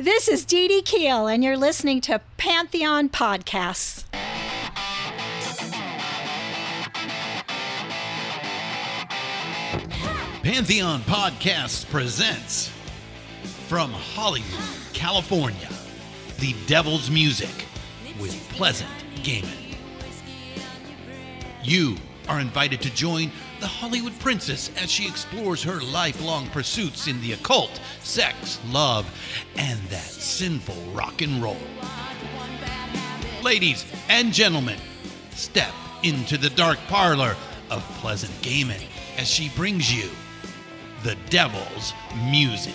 This is Dee Dee Keel, and you're listening to Pantheon Podcasts. Pantheon Podcasts presents from Hollywood, California, The Devil's Music with Pleasant Gehman. You are invited to join the Hollywood princess as she explores her lifelong pursuits in the occult, sex, love, and that sinful rock and roll. Ladies and gentlemen, step into the dark parlor of Pleasant Gehman as she brings you the devil's music.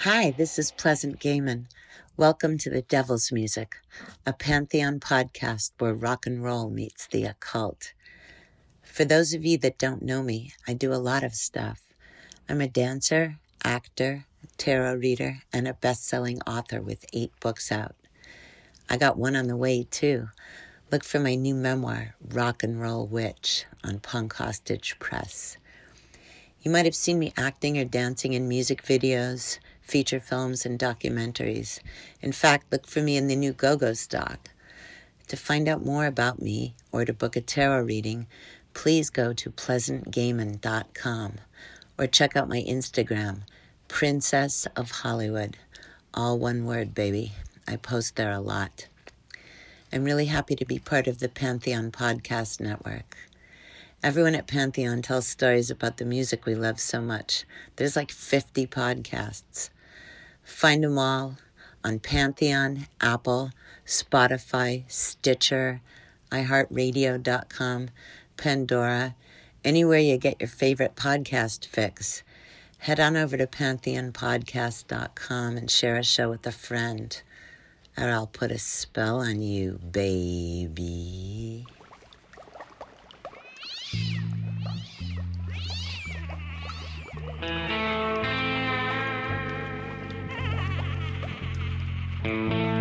Hi, this is Pleasant Gehman. Welcome to the Devil's Music, a Pantheon podcast where rock and roll meets the occult. For those of you that don't know me, I do a lot of stuff. I'm a dancer, actor, tarot reader, and a best selling author with eight books out. I got one on the way too. Look for my new memoir, Rock and Roll Witch, on Punk Hostage Press. You might have seen me acting or dancing in music videos, feature films, and documentaries. In fact, look for me in the new Go Go stock. To find out more about me or to book a tarot reading, please go to pleasantgehman.com or check out my Instagram, Princess of Hollywood. All one word, baby. I post there a lot. I'm really happy to be part of the Pantheon Podcast Network. Everyone at Pantheon tells stories about the music we love so much. There's like 50 podcasts. Find them all on Pantheon, Apple, Spotify, Stitcher, iHeartRadio.com, Pandora, anywhere you get your favorite podcast fix. Head on over to pantheonpodcast.com and share a show with a friend. Or I'll put a spell on you, baby. She's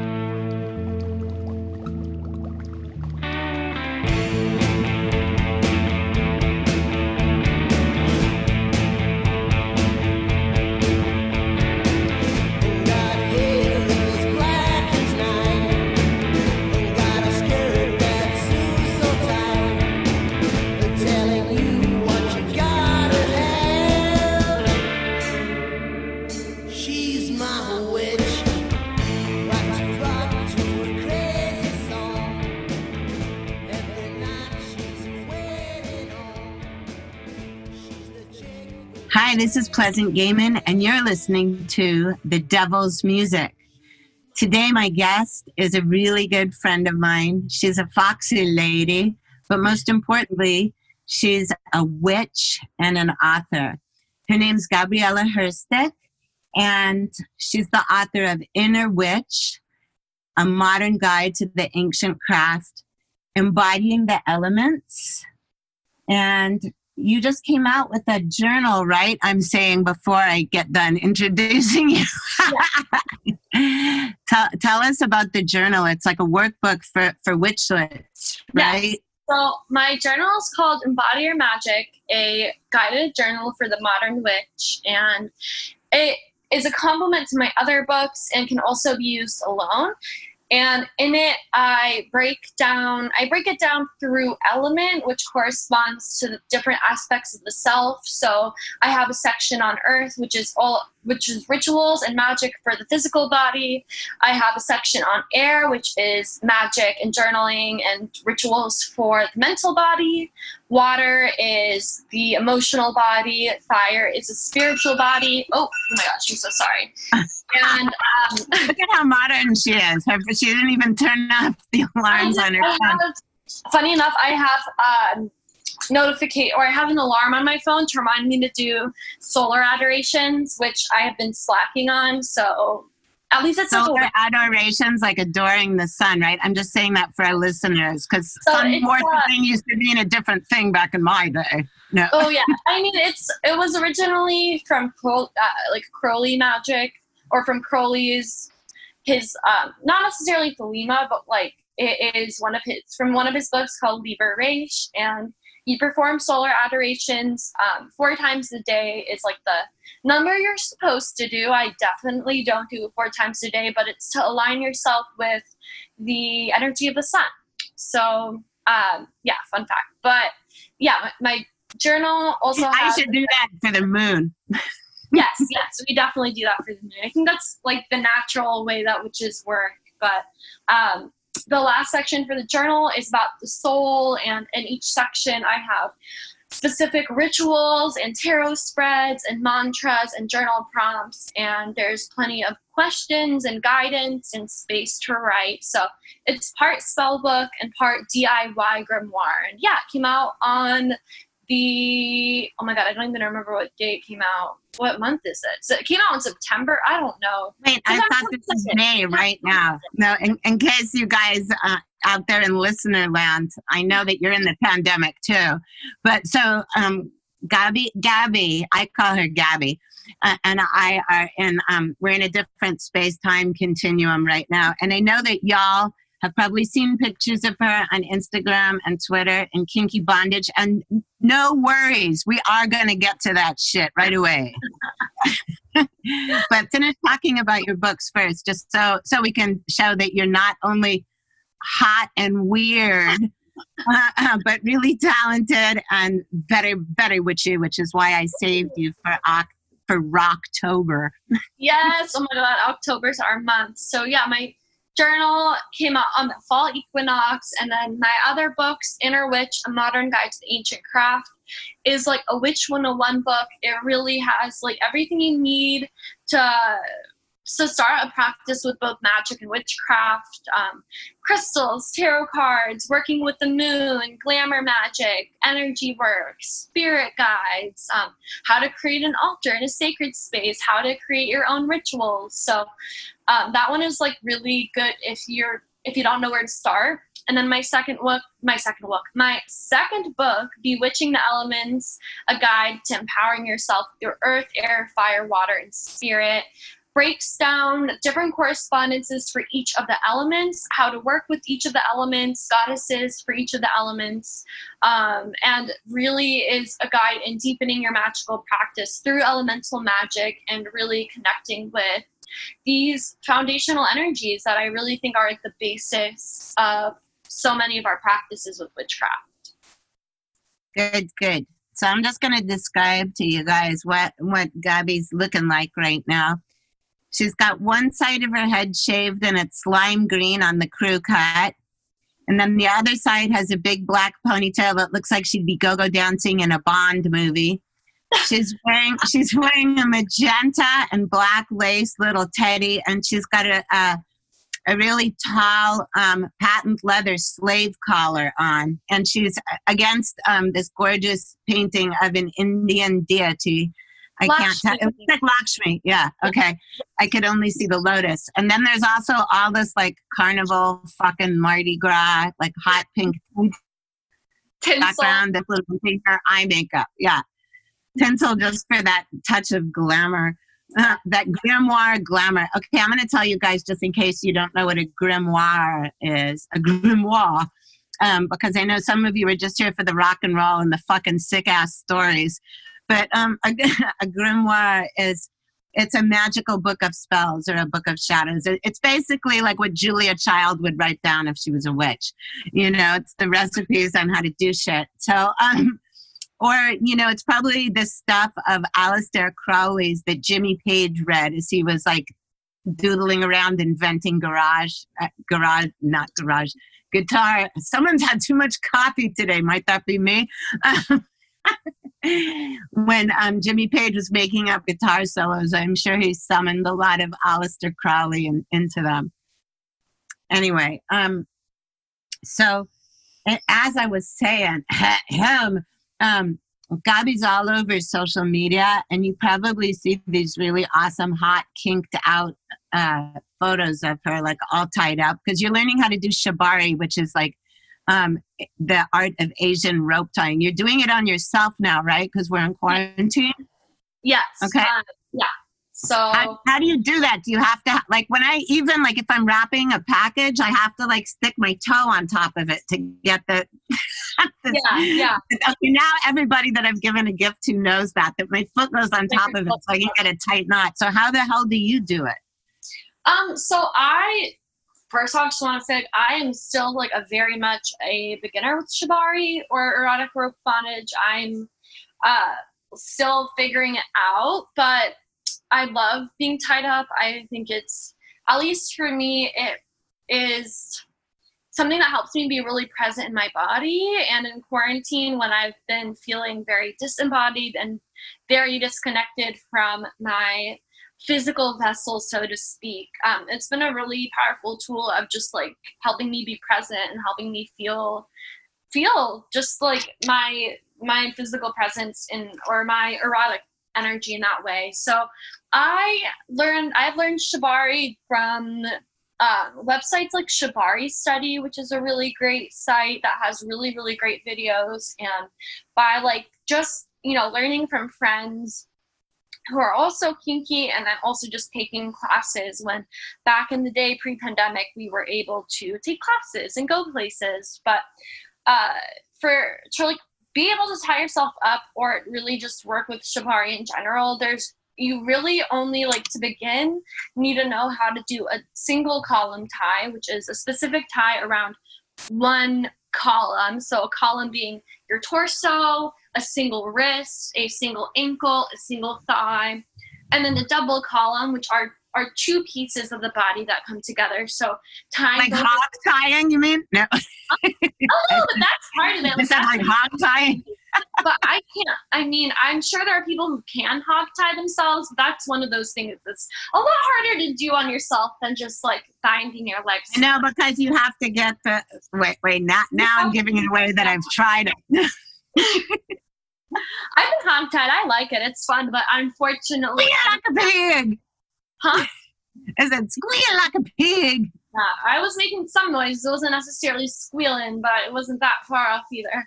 Hi, this is Pleasant Gehman, and you're listening to The Devil's Music. Today, my guest is a really good friend of mine. She's a foxy lady, but most importantly, she's a witch and an author. Her name's Gabriela Herstik, and she's the author of Inner Witch, a modern guide to the ancient craft, embodying the elements. And you just came out with a journal, right? I'm saying before I get done introducing you. tell, tell us about the journal. It's like a workbook for, for witchlets, right? Yes. So my journal is called Embody Your Magic, a guided journal for the modern witch, and it is a complement to my other books and can also be used alone. And in it, I break down, I break it down through element, which corresponds to the different aspects of the self. So I have a section on earth, which is all, which is rituals and magic for the physical body. I have a section on air, which is magic and journaling and rituals for the mental body. Water is the emotional body. Fire is a spiritual body. Oh, oh my gosh, I'm so sorry. And um, Look at how modern she is. Her, she didn't even turn off the alarms on her phone. funny enough, I have um, notificate or I have an alarm on my phone to remind me to do solar adorations, which I have been slacking on. So at least it's like a Solar adorations, like adoring the sun, right? I'm just saying that for our listeners because So sun uh, used to mean a different thing back in my day. No. Oh yeah, I mean it's it was originally from uh, like Crowley magic or from Crowley's his um not necessarily Thelema, but like it is one of his from one of his books called Liber Resh, and he perform solar adorations um, four times a day is like the number you're supposed to do. I definitely don't do it four times a day, but it's to align yourself with the energy of the sun. So um, yeah, fun fact. But yeah, my, my journal also I should do that for the moon. yes, yes, we definitely do that for the moon. I think that's like the natural way that witches work. But um, the last section for the journal is about the soul, and in each section, I have specific rituals and tarot spreads and mantras and journal prompts. And there's plenty of questions and guidance and space to write. So it's part spell book and part DIY grimoire. And yeah, it came out on the oh my god, I don't even remember what day it came out. What month is it? So it came out in September. I don't know. Wait, I thought this was. May right now. No, in, in case you guys uh, out there in listener land, I know that you're in the pandemic too. But so, um, Gabby, Gabby, I call her Gabby, uh, and I are in, um, we're in a different space time continuum right now. And I know that y'all have probably seen pictures of her on Instagram and Twitter and Kinky Bondage. And no worries, we are going to get to that shit right away. but finish talking about your books first, just so so we can show that you're not only hot and weird, uh, but really talented and very very witchy, which is why I saved you for Oc- for Rocktober. Yes, oh my god, October's our month. So yeah, my journal came out on the fall equinox, and then my other books, Inner Witch, A Modern Guide to the Ancient Craft, is like a Witch 101 book. It really has like everything you need to to start a practice with both magic and witchcraft, um, crystals, tarot cards, working with the moon, glamour magic, energy work, spirit guides, um, how to create an altar in a sacred space, how to create your own rituals. So um, that one is like really good if you're if you don't know where to start. And then my second book, my second book, my second book, Bewitching the Elements, a guide to empowering yourself through earth, air, fire, water, and spirit breaks down different correspondences for each of the elements, how to work with each of the elements, goddesses for each of the elements, um, and really is a guide in deepening your magical practice through elemental magic and really connecting with these foundational energies that I really think are like the basis of so many of our practices with witchcraft. Good, good. So I'm just going to describe to you guys what what Gabby's looking like right now. She's got one side of her head shaved and it's lime green on the crew cut. And then the other side has a big black ponytail that looks like she'd be go-go dancing in a Bond movie. She's wearing she's wearing a magenta and black lace little teddy, and she's got a a, a really tall um, patent leather slave collar on, and she's against um, this gorgeous painting of an Indian deity. I can't tell. It looks like Lakshmi. Yeah. Okay. I could only see the lotus, and then there's also all this like carnival fucking Mardi Gras, like hot pink Tinsel. background, that little pink eye makeup. Yeah. Tinsel just for that touch of glamour. Uh, that grimoire glamour. Okay, I'm going to tell you guys just in case you don't know what a grimoire is. A grimoire. Um, because I know some of you are just here for the rock and roll and the fucking sick ass stories. But um, a, a grimoire is it's a magical book of spells or a book of shadows. It's basically like what Julia Child would write down if she was a witch. You know, it's the recipes on how to do shit. So, um, or you know, it's probably the stuff of Aleister Crowley's that Jimmy Page read as he was like doodling around inventing garage, uh, garage, not garage, guitar. Someone's had too much coffee today. Might that be me? when um, Jimmy Page was making up guitar solos, I'm sure he summoned a lot of Aleister Crowley in, into them. Anyway, um, so as I was saying, him, um, Gabby's all over social media, and you probably see these really awesome, hot, kinked out uh, photos of her, like all tied up, because you're learning how to do shibari, which is like um, the art of Asian rope tying. You're doing it on yourself now, right? Because we're in quarantine. Yes. Okay. uh, yeah. So How, how do you do that? Do you have to like when I even like if I'm wrapping a package, I have to like stick my toe on top of it to get the. the- yeah, yeah. Okay, now everybody that I've given a gift to knows that that my foot goes on top of it, so I can get a tight knot. So how the hell do you do it? Um, so I first off I just want to say I am still like a very much a beginner with shibari or erotic rope bondage. I'm uh still figuring it out, but I love being tied up. I think it's at least for me it is something that helps me be really present in my body and in quarantine when I've been feeling very disembodied and very disconnected from my physical vessel, so to speak. Um, it's been a really powerful tool of just like helping me be present and helping me feel feel just like my my physical presence in or my erotic energy in that way. So I learned I've learned shibari from uh, websites like Shibari Study, which is a really great site that has really really great videos, and by like just you know learning from friends who are also kinky and then also just taking classes when back in the day pre-pandemic we were able to take classes and go places. But uh, for to like be able to tie yourself up or really just work with shibari in general there's you really only like to begin need to know how to do a single column tie which is a specific tie around one column. So a column being your torso a single wrist, a single ankle, a single thigh, and then the double column, which are are two pieces of the body that come together. So tying Like hog tying, you mean? No, oh but that's part of it. is that like hog tying? but I can't. I mean, I'm sure there are people who can hog tie themselves. That's one of those things that's a lot harder to do on yourself than just like binding your legs. No, because you have to get the wait, wait. Now, now I'm giving it away that I've tried it. I've a hog tied. I like it. It's fun, but unfortunately, Squeal like a pig. huh? Is it squeal like a pig? Yeah, I was making some noise. It wasn't necessarily squealing, but it wasn't that far off either.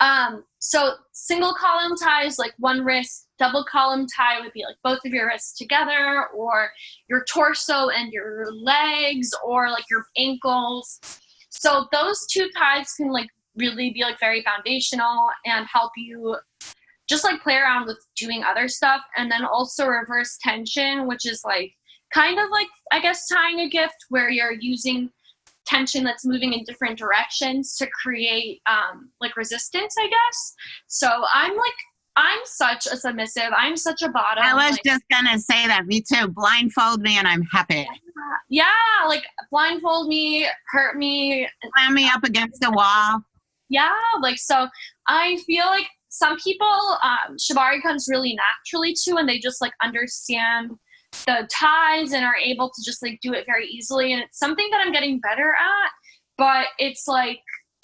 Um, so single column ties, like one wrist, double column tie would be like both of your wrists together, or your torso and your legs, or like your ankles. So those two ties can like really be like very foundational and help you just like play around with doing other stuff. And then also reverse tension, which is like kind of like I guess tying a gift where you're using tension that's moving in different directions to create um, like resistance, I guess. So I'm like I'm such a submissive. I'm such a bottom. I was like- just gonna say that. Me too. Blindfold me, and I'm happy. yeah, like blindfold me, hurt me, Slam me up against the wall. yeah like so i feel like some people um shibari comes really naturally to and they just like understand the ties and are able to just like do it very easily. And it's something that i'm getting better at but it's like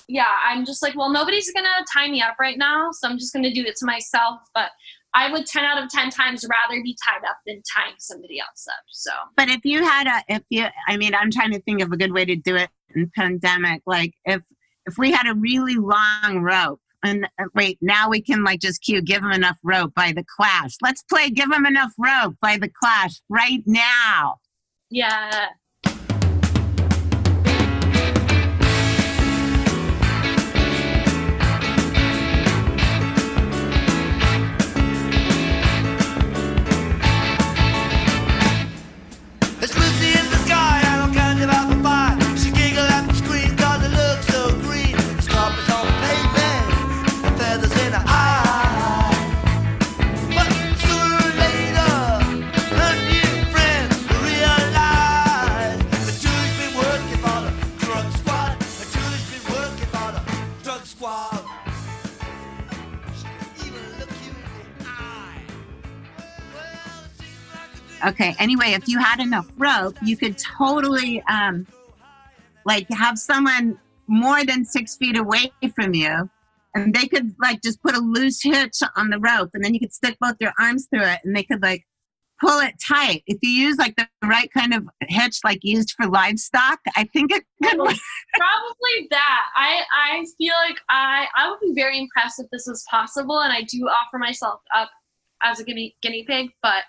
yeah i'm just like well nobody's gonna tie me up right now so i'm just gonna do it to myself. But i would 10 out of 10 times rather be tied up than tying somebody else up so. But if you had a, if you, I mean, I'm trying to think of a good way to do it in pandemic. Like if if we had a really long rope, and uh, wait, now we can like just cue "Give 'em enough rope" by the Clash. Let's play "Give 'em enough rope" by the Clash right now. yeah Okay. Anyway, if you had enough rope, you could totally um, like have someone more than six feet away from you. And they could like just put a loose hitch on the rope and then you could stick both your arms through it and they could like pull it tight. If you use like the right kind of hitch like used for livestock, I think it could work. Probably that. I I feel like I I would be very impressed if this was possible, and I do offer myself up as a guinea guinea pig. But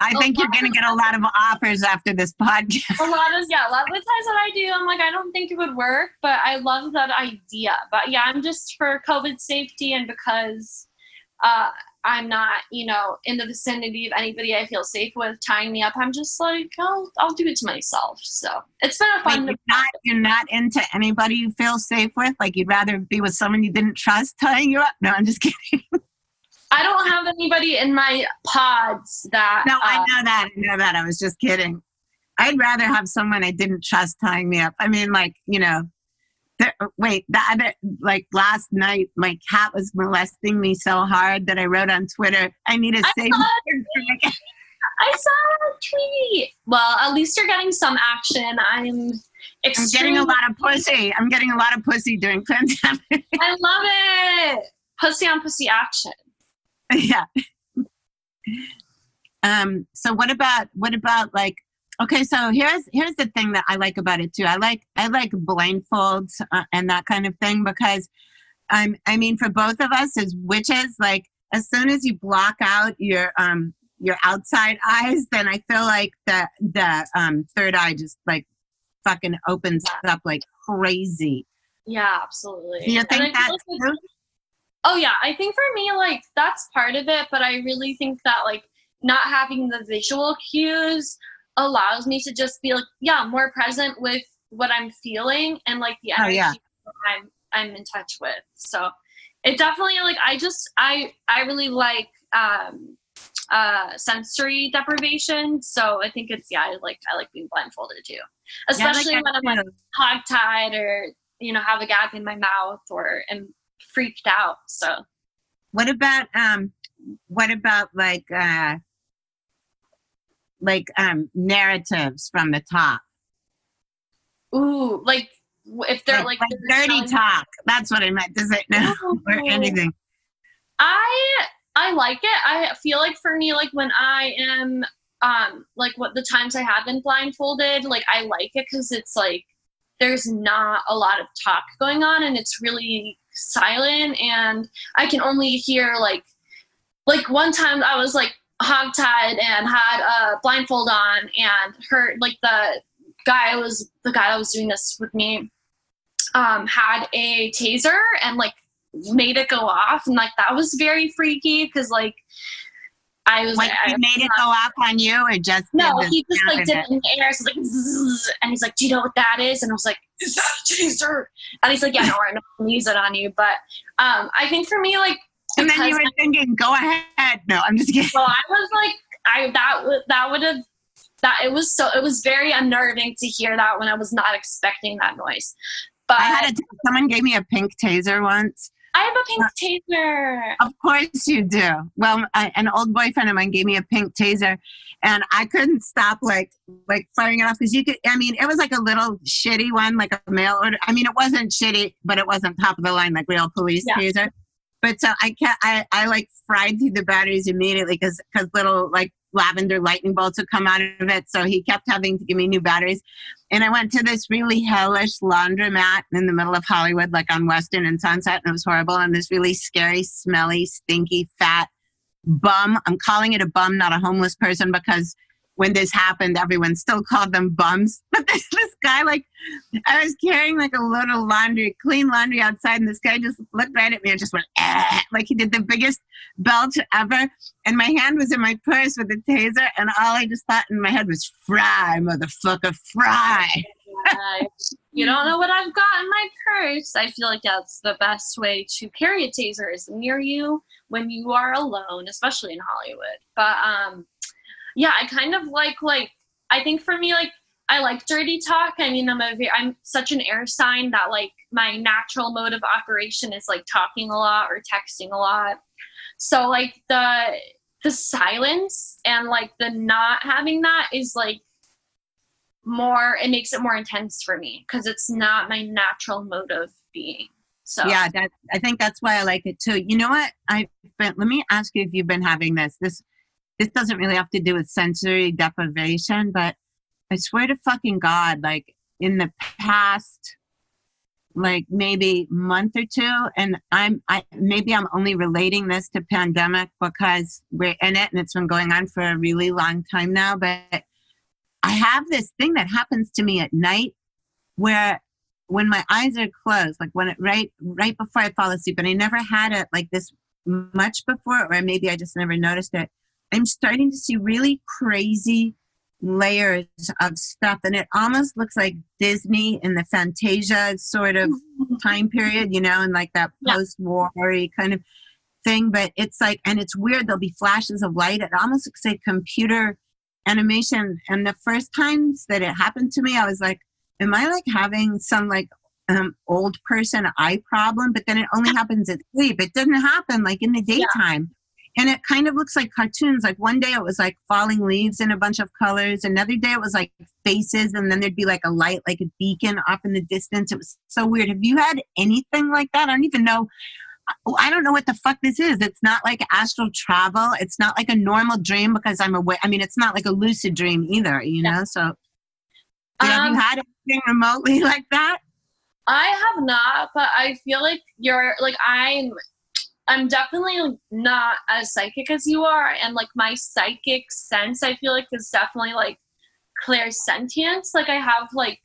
I think you're gonna get a lot of offers after this podcast. a lot of yeah, a lot of the times that I do, I'm like I don't think it would work, but I love that idea. But yeah, I'm just for COVID safety and because uh, I'm not you know in the vicinity of anybody I feel safe with tying me up. I'm just like I'll I'll do it to myself. So it's been a fun. you're not you're not into anybody you feel safe with. Like you'd rather be with someone you didn't trust tying you up. No, I'm just kidding. I don't have anybody in my pods that. No, I uh, know that. I know that. I was just kidding. I'd rather have someone I didn't trust tying me up. I mean, like, you know, there, wait, other, like last night, my cat was molesting me so hard that I wrote on Twitter, I need a I safe saw word for my cat." I saw a tweet. Well, at least you're getting some action. I'm I'm getting a lot of pussy. I'm getting a lot of pussy during pandemic. I love it. Pussy on pussy action. yeah. Um, so what about what about like okay so here's here's the thing that i like about it too i like i like blindfolds uh, and that kind of thing because i'm i mean for both of us as witches like as soon as you block out your um your outside eyes then i feel like the the um third eye just like fucking opens up like crazy Yeah, absolutely. do you think feel that like Oh yeah, I think for me, like that's part of it, but I really think that like not having the visual cues allows me to just be like, yeah, more present with what I'm feeling and like the Oh, energy yeah. that I'm I'm in touch with. So it definitely like I just I I really like um uh sensory deprivation. So I think it's yeah, I like I like being blindfolded too. Yeah, like Especially that when I'm like hog tied or you know have a gag in my mouth or am freaked out so What about um what about like uh like um narratives from the top? ooh like if they're Like, like, like dirty telling- talk. That's what I meant. Does it no or anything? i i like it i feel like for me like when i am um like what the times i have been blindfolded like i like it because it's like there's not a lot of talk going on and it's really silent and i can only hear like like one time i was like hogtied and had a blindfold on and heard like the guy was the guy that was doing this with me um had a taser and like made it go off and like that was very freaky because like i was Like he made it go off on you or just no, he just like did it in the air. So like, and he's like, "Do you know what that is?" And I was like, "Is that a taser?" And he's like, "Yeah, no, we're not gonna use it on you." But um, I think for me, like, And then you were thinking, go ahead. No, I'm just kidding. Well, I was like, I that would that would have that it was so it was very unnerving to hear that when I was not expecting that noise. But I had a someone gave me a pink taser once. I have a pink taser. Of course you do. Well, I, an old boyfriend of mine gave me a pink taser, and I couldn't stop like like firing it off because you could. I mean, it was like a little shitty one, like a mail order. I mean, it wasn't shitty, but it wasn't top of the line like real police Yeah. taser. But so I kept, I I like fried through the batteries immediately because because little like lavender lightning bolts would come out of it. So he kept having to give me new batteries. And I went to this really hellish laundromat in the middle of Hollywood, like on Western and Sunset, and it was horrible. And this really scary, smelly, stinky, fat bum. I'm calling it a bum, not a homeless person, because when this happened, everyone still called them bums. But this, this guy, like, I was carrying like a load of laundry, clean laundry outside, and this guy just looked right at me and just went, eh, like he did the biggest belch ever. And my hand was in my purse with the taser, and all I just thought in my head was, fry, motherfucker, fry. You don't know what I've got in my purse. I feel like that's the best way to carry a taser is near you when you are alone, especially in Hollywood. But um, yeah, I kind of like like I think for me like I like dirty talk. I mean, I'm I'm such an air sign that like my natural mode of operation is like talking a lot or texting a lot. So like the the silence and like the not having that is like more it makes it more intense for me because it's not my natural mode of being. So Yeah, that I think that's why I like it too. You know what? I've been let me ask you if you've been having this. This this doesn't really have to do with sensory deprivation, but I swear to fucking God, like in the past like maybe month or two and i'm i maybe i'm only relating this to pandemic because we're in it and it's been going on for a really long time now but i have this thing that happens to me at night where when my eyes are closed like when it right right before i fall asleep and i never had it like this much before or maybe i just never noticed it i'm starting to see really crazy layers of stuff and it almost looks like disney in the fantasia sort of time period you know and like that post-war kind of thing but it's like and it's weird there'll be flashes of light it almost looks like computer animation and the first times that it happened to me i was like am i like having some like um, old person eye problem? But then it only happens at sleep it doesn't happen like in the daytime and it kind of looks like cartoons like one day it was like falling leaves in a bunch of colors another day it was like faces and then there'd be like a light like a beacon off in the distance it was so weird have you had anything like that i don't even know I don't know what the fuck this is. It's not like astral travel. It's not like a normal dream because I'm aware. I mean, it's not like a lucid dream either, you know? So, have Um, you had anything remotely like that? I have not, but I feel like you're like I'm I'm definitely not as psychic as you are and like my psychic sense I feel like is definitely like clairsentience. Like I have like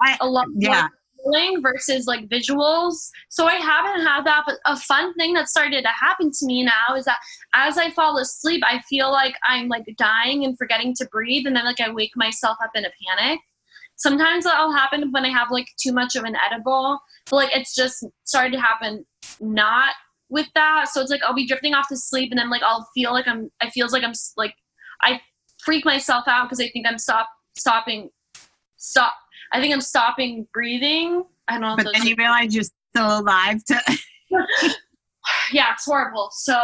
I- a lot yeah. feeling versus like visuals. So I haven't had that, but a fun thing that started to happen to me now is that as I fall asleep, I feel like I'm like dying and forgetting to breathe, and then like I wake myself up in a panic. Sometimes that'll happen when I have like too much of an edible, but like it's just started to happen not with that. So it's like I'll be drifting off to sleep, and then like I'll feel like I'm. I feels like I'm like I freak myself out because I think I'm stop stopping stop. I think I'm stopping breathing. I don't know. if But then you realize you're still alive. To, yeah, it's horrible. So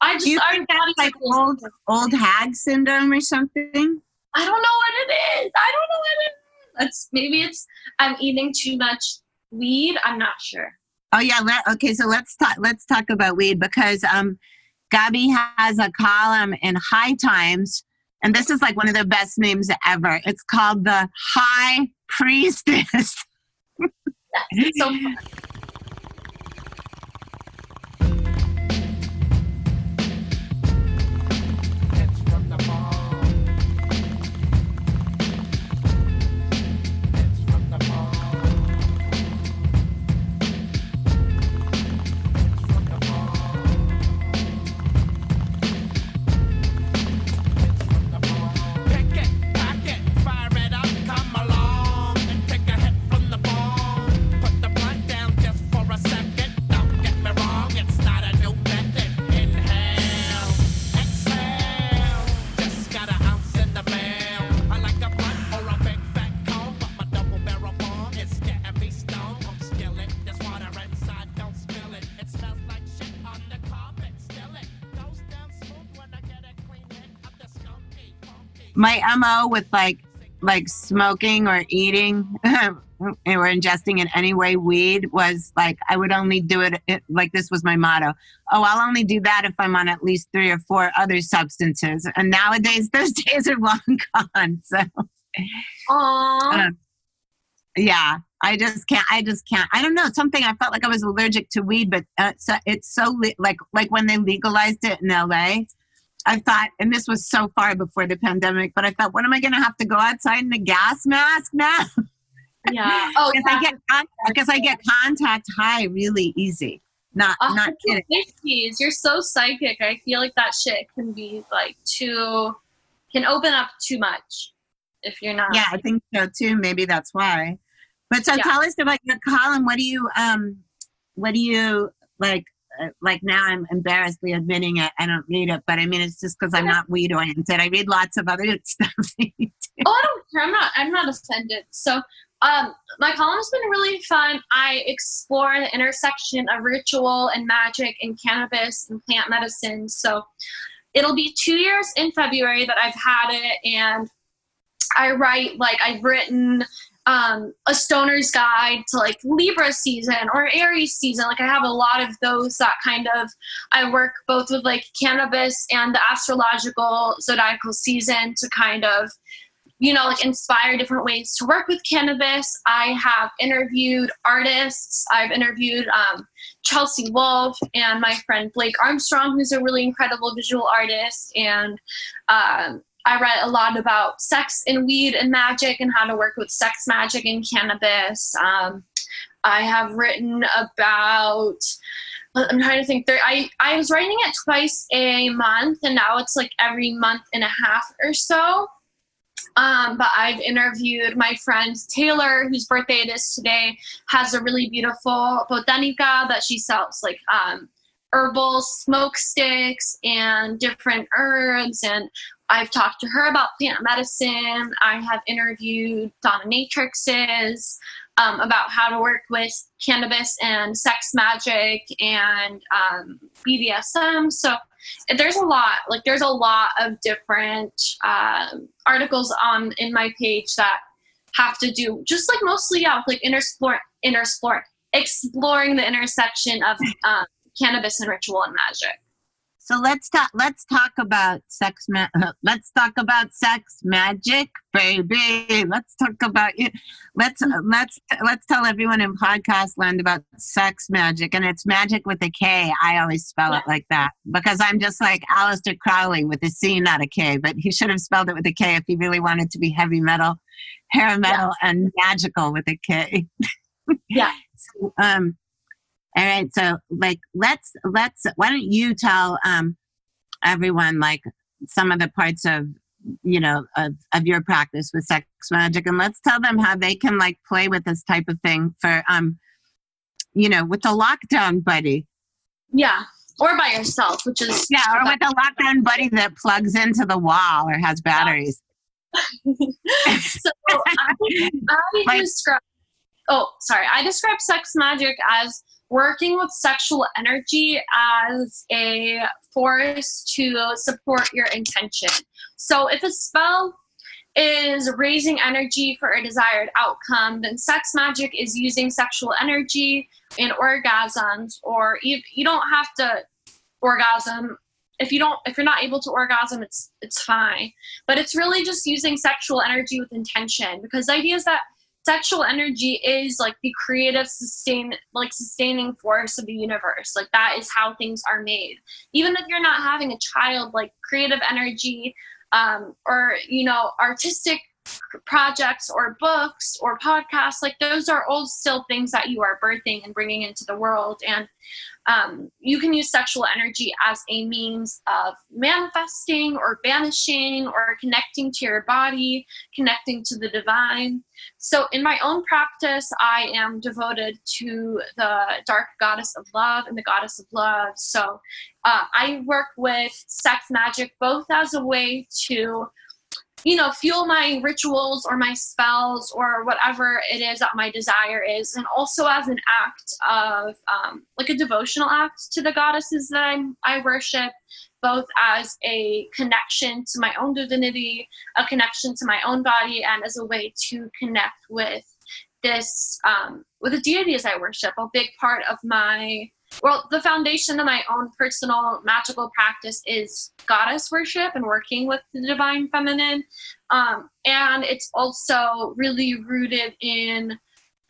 I just you I, that's like old, old hag syndrome or something? I don't know what it is. I don't know what it is. It's maybe it's I'm eating too much weed. I'm not sure. Oh yeah. Let, okay. So let's talk. Let's talk about weed because um, Gabi has a column in High Times, and this is like one of the best names ever. It's called the High Priestess. So My mo with like like smoking or eating or ingesting in any way weed was like I would only do it, it like this was my motto. Oh, I'll only do that if I'm on at least three or four other substances. And nowadays those days are long gone. So Aww. Uh, yeah i just can't i just can't i don't know something i felt like i was allergic to weed but uh, so it's so le- like like when they legalized it in la i thought and this was so far before the pandemic but i thought what am i going to have to go outside in a gas mask now yeah. Oh, because yeah. i get con- because i get contact high really easy not A not kidding 150s. You're so psychic. I feel like that shit can be like too can open up too much if you're not. yeah i think so too maybe that's why but so Yeah. tell us about your column what do you um what do you like like now i'm embarrassedly admitting it i don't read it but i mean it's just because i'm not weed oriented i read lots of other stuff that you do. Oh, I don't care. I'm not. I'm not offended. So, um, my column's been really fun. I explore the intersection of ritual and magic and cannabis and plant medicine. So, it'll be two years in February that I've had it, and I write like I've written um, a stoner's guide to like Libra season or Aries season. Like I have a lot of those that kind of I work both with like cannabis and the astrological zodiacal season to kind of you know like inspire different ways to work with cannabis. I have interviewed artists. I've interviewed um, Chelsea Wolfe and my friend Blake Armstrong, who's a really incredible visual artist, and um, I read a lot about sex and weed and magic and how to work with sex magic and cannabis. Um, I have written about. I'm trying to think. There, I I was writing it twice a month, and now it's like every month and a half or so. Um, but I've interviewed my friend Taylor, whose birthday it is today, has a really beautiful botanica that she sells, like um, herbal smoke sticks and different herbs. And I've talked to her about plant medicine. I have interviewed Donna um, about how to work with cannabis and sex magic and um, BDSM. So there's a lot, like there's a lot of different um articles on in my page that have to do just like mostly yeah, with like interexplore, interexplore, exploring the intersection of um, cannabis and ritual and magic. So let's talk. Let's talk about sex. Ma- let's talk about sex magic, baby. Let's talk about it. Let's let's let's tell everyone in podcast land about sex magic, and it's magic with a K. I always spell it like that because I'm just like Aleister Crowley with a C, not a K. But he should have spelled it with a K if he really wanted to be heavy metal, hair metal, and magical with a K. Yeah. So, um, all right. So, like, let's let's. Why don't you tell um everyone like some of the parts of you know of, of your practice with sex magic, and let's tell them how they can like play with this type of thing for um you know with the lockdown buddy. Yeah. Or by yourself, which is Yeah, or with a lockdown buddy that plugs into the wall or has batteries. so I, I Like- describe oh sorry i describe sex magic as working with sexual energy as a force to support your intention. So if a spell is raising energy for a desired outcome then sex magic is using sexual energy in orgasms or you, you don't have to orgasm. If you don't if you're not able to orgasm it's it's fine. But it's really just using sexual energy with intention because the idea is that sexual energy is like the creative sustain like sustaining force of the universe. Like that is how things are made. Even if you're not having a child like creative energy um, or you know artistic projects or books or podcasts like those are all still things that you are birthing and bringing into the world. And um, you can use sexual energy as a means of manifesting or banishing or connecting to your body connecting to the divine. So in my own practice i am devoted to the dark goddess of love and the goddess of love. So uh, i work with sex magic both as a way to you know, fuel my rituals or my spells or whatever it is that my desire is, and also as an act of um, like a devotional act to the goddesses that I'm, I worship, both as a connection to my own divinity, a connection to my own body, and as a way to connect with this um, with the deities I worship. A big part of my well, the foundation of my own personal magical practice is goddess worship and working with the divine feminine. Um, and it's also really rooted in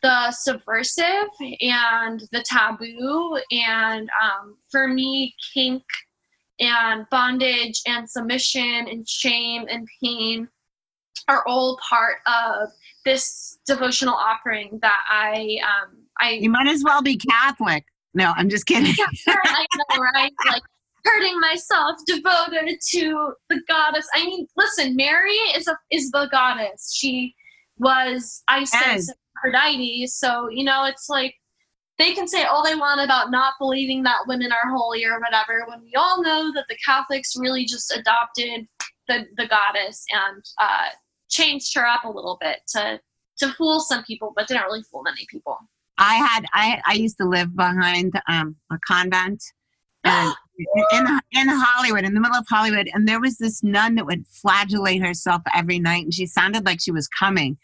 the subversive and the taboo. And um, for me, kink and bondage and submission and shame and pain are all part of this devotional offering that I um, I You might as well be Catholic. No, I'm just kidding. I know, right? Like hurting myself, devoted to the goddess. I mean, listen, Mary is a is the goddess. She was Isis. Aphrodite. So you know, it's like they can say all they want about not believing that women are holy or whatever, when we all know that the Catholics really just adopted the the goddess and uh, changed her up a little bit to to fool some people, but didn't really fool many people. I had I I used to live behind um, a convent, and in in Hollywood, in the middle of Hollywood, and there was this nun that would flagellate herself every night, and she sounded like she was coming.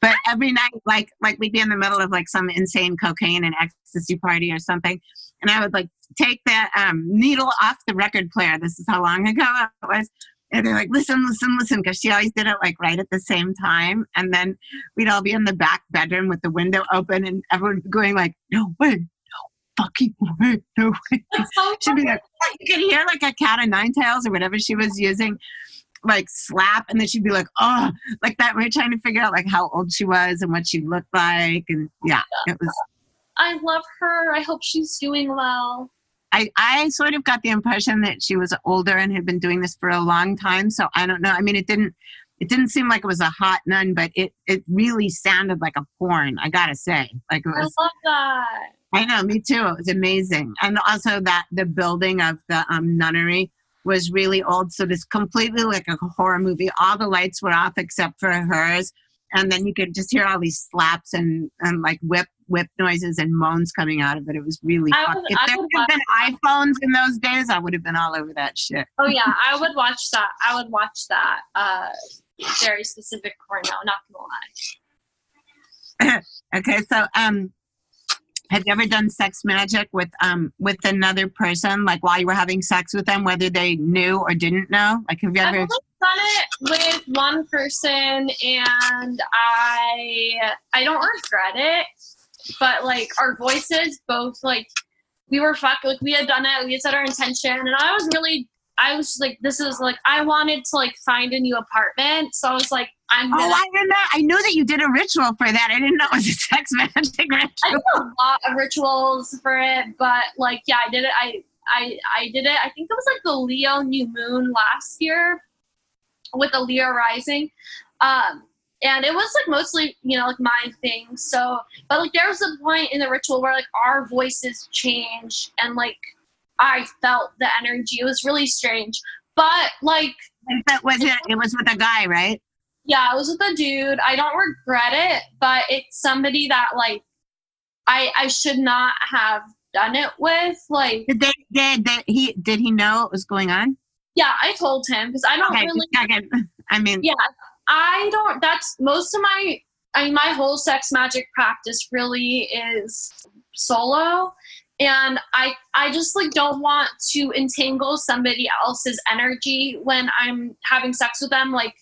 But every night, like like we'd be in the middle of like some insane cocaine and ecstasy party or something, and I would like take that um, needle off the record player. This is how long ago it was. And they're like, listen, listen, listen, because she always did it like right at the same time. And then we'd all be in the back bedroom with the window open, and everyone going like, no way, no fucking way, no way. She'd be like, you could hear like a cat of nine tails or whatever she was using, like slap, and then she'd be like, oh, like that. We were trying to figure out like how old she was and what she looked like, and yeah, oh it was. I love her. I hope she's doing well. I I sort of got the impression that she was older and had been doing this for a long time. So I don't know. I mean, it didn't. It didn't seem like it was a hot nun, but it it really sounded like a porn. I gotta say, like it was. I love that. I know, me too. It was amazing. And also that the building of the um, nunnery was really old. So this completely like a horror movie. All the lights were off except for hers. And then you could just hear all these slaps and, and like whip whip noises and moans coming out of it. It was really If there would had been iPhones in those days, I would have been all over that shit. Oh yeah, I would watch that. I would watch that. Uh, very specific porno. Not gonna lie. Okay, so um have you ever done sex magic with um with another person, like while you were having sex with them, whether they knew or didn't know? Like have you I've ever done it with one person, and I I don't regret it. But like our voices, both like we were fuck like we had done it. We had set our intention, and I was really I was just like this is like I wanted to like find a new apartment, so I was like I'm Oh, gonna. I didn't know. I knew that you did a ritual for that. I didn't know it was a sex magic ritual. I did a lot of rituals for it, but like yeah, I did it. I I I did it. I think it was like the Leo new moon last year with the Leo rising. Um and it was like mostly, you know, like my thing. So but like there was a point in the ritual where like our voices changed and like I felt the energy. It was really strange. But like That was it. It was with a guy, right? yeah, I was with a dude. I don't regret it, but it's somebody that like I I should not have done it with. Like, Did they did he did he know what was going on? yeah, I told him because I don't Okay, really. just checking. I mean, Yeah, I don't. That's most of my. I mean, my whole sex magic practice really is solo, and I I just like don't want to entangle somebody else's energy when I'm having sex with them. Like,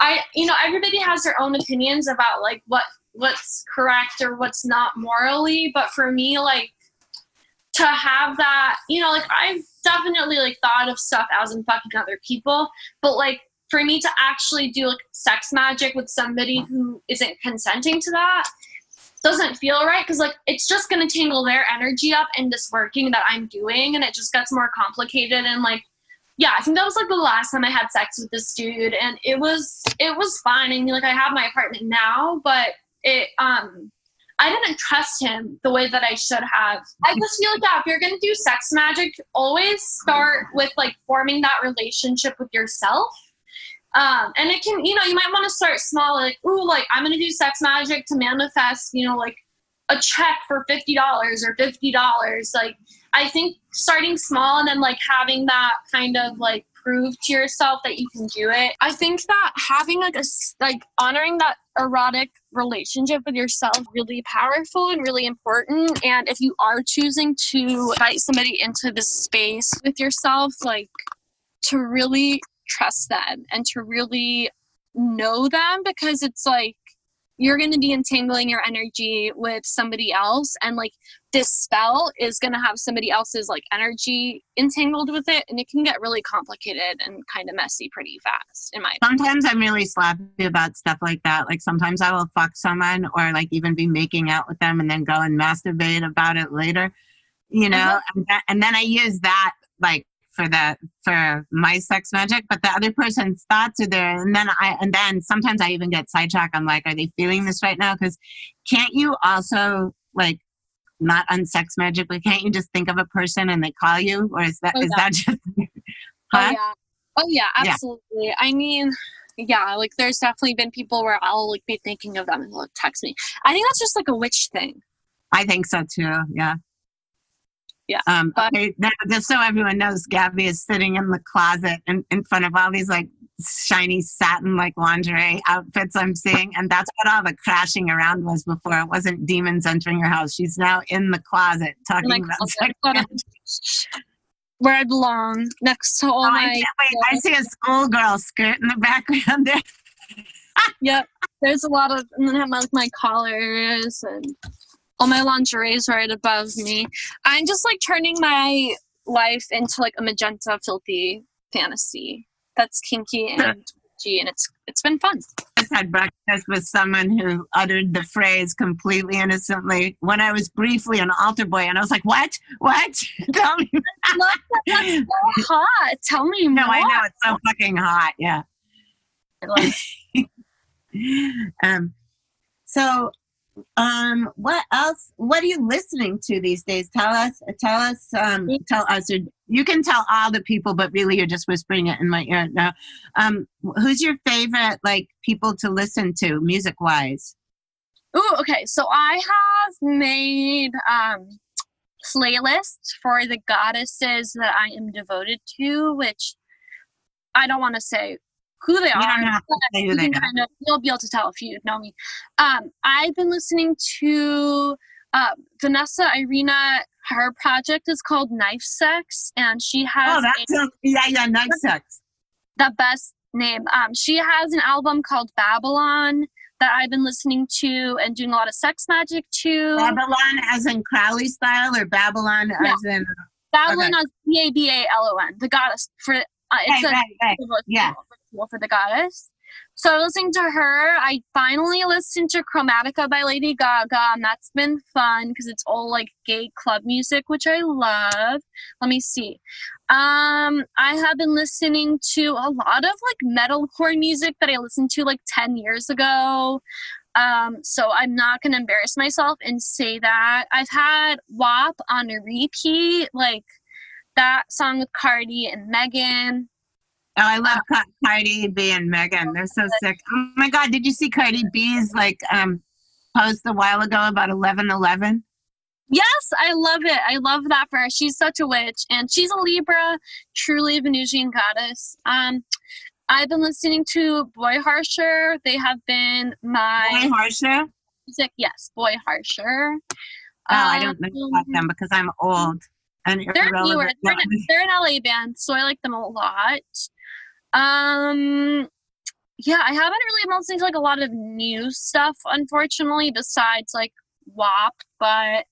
I you know everybody has their own opinions about like what what's correct or what's not morally, but for me, like to have that, you know, like I've definitely like thought of stuff as in fucking other people, but like for me to actually do like sex magic with somebody who isn't consenting to that doesn't feel right because like it's just gonna tangle their energy up in this working that I'm doing and it just gets more complicated and like yeah, I think that was like the last time I had sex with this dude and it was it was fine. Mean like I have my apartment now, but it um I didn't trust him the way that I should have. I just feel like yeah, if you're gonna do sex magic, always start with like forming that relationship with yourself. Um, and it can, you know, you might want to start small, like, ooh, like I'm gonna do sex magic to manifest, you know, like a check for fifty dollars or fifty dollars. Like I think starting small and then like having that kind of like prove to yourself that you can do it. I think that having like a like honoring that erotic relationship with yourself really powerful and really important. And if you are choosing to invite somebody into this space with yourself, like to really trust them and to really know them because it's like you're going to be entangling your energy with somebody else and like this spell is going to have somebody else's like energy entangled with it and it can get really complicated and kind of messy pretty fast in my sometimes I'm really sloppy about stuff like that. Like sometimes I will fuck someone or like even be making out with them and then go and masturbate about it later, you know. Mm-hmm. And, that, and then I use that like for the for my sex magic, but the other person's thoughts are there, and then I and then sometimes I even get sidetracked. I'm like, are they feeling this right now? Because can't you also like not on sex magic, but can't you just think of a person and they call you, or is that Oh, is yeah. that just? Oh yeah. Oh yeah, Yeah. absolutely. I mean, yeah, like there's definitely been people where I'll like be thinking of them and they'll text me. I think that's just like a witch thing. I think so too. Yeah. Yeah, Um, okay, now, just so everyone knows, Gabby is sitting in the closet in, in front of all these like shiny satin like lingerie outfits I'm seeing, and that's what all the crashing around was before. It wasn't demons entering her house. She's now in the closet talking Like, about okay, sex. where I belong, next to all Oh, I, my. wait, I see a schoolgirl skirt in the background there. Yep. There's a lot of, and then I have my, my collars and all my lingerie is right above me. I'm just like turning my life into like a magenta filthy fantasy that's kinky and G, and it's it's been fun. I just had breakfast with someone who uttered the phrase completely innocently when I was briefly an altar boy, and I was like, "What? What? Tell me." That. That's so hot. Tell me No, more. I know it's so fucking hot. Yeah. I love it. um. So, um, what else? What are you listening to these days? Tell us. Tell us. Um, tell us. Or you can tell all the people, but really, you're just whispering it in my ear now. Um, who's your favorite like people to listen to, music wise? Ooh, okay. So I have made um playlists for the goddesses that I am devoted to, which I don't want to say who they You are. don't have to say who you can kind of you'll be able to tell if you know me. Um, I've been listening to uh, Vanessa Irina. Her project is called Knife Sex, and she has Oh, a- that's yeah, yeah, nice sex. the best name. Um, she has an album called Babalon that I've been listening to and doing a lot of sex magic to. Babalon as in Crowley style or Babylon Yeah. as in Babylon okay. is B A B A L O N, the goddess for uh, it's right, a right, right. Yeah. For the goddess. So I was listening to her. I finally listened to Chromatica by Lady Gaga, and that's been fun because it's all like gay club music, which I love. Let me see. Um, I have been listening to a lot of like metalcore music that I listened to like 10 years ago. Um, so I'm not gonna embarrass myself and say that. I've had WAP on a repeat, like that song with Cardi and Megan. Oh, I love Ca- Cardi B and Megan. They're so sick. Oh my God, did you see Cardi B's like um post a while ago about eleven eleven? Yes, I love it. I love that for her. She's such a witch, and she's a Libra, truly a Venusian goddess. Um, I've been listening to Boy Harsher. They have been my Boy Harsher? music. Yes, Boy Harsher. Oh, I don't know Um, about them because I'm old and They're newer. They're, they're an LA band, so I like them a lot. Um, yeah, I haven't really been listening to like a lot of new stuff, unfortunately, besides like WAP. But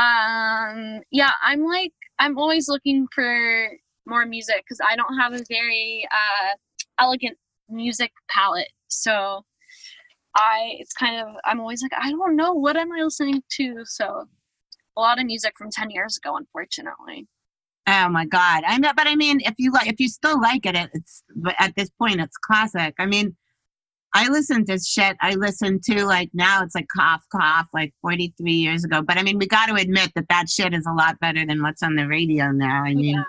um, yeah, I'm like I'm always looking for more music because I don't have a very uh elegant music palette, so. I it's kind of I'm always like I don't know what am I listening to so a lot of music from 10 years ago unfortunately Oh my God! I know, but I mean, if you like, if you still like it, it- it's but at this point, it's classic. I mean, I listen to shit. I listen to like now it's like cough cough like 43 years ago. But I mean, we got to admit that that shit is a lot better than what's on the radio now. I mean, yeah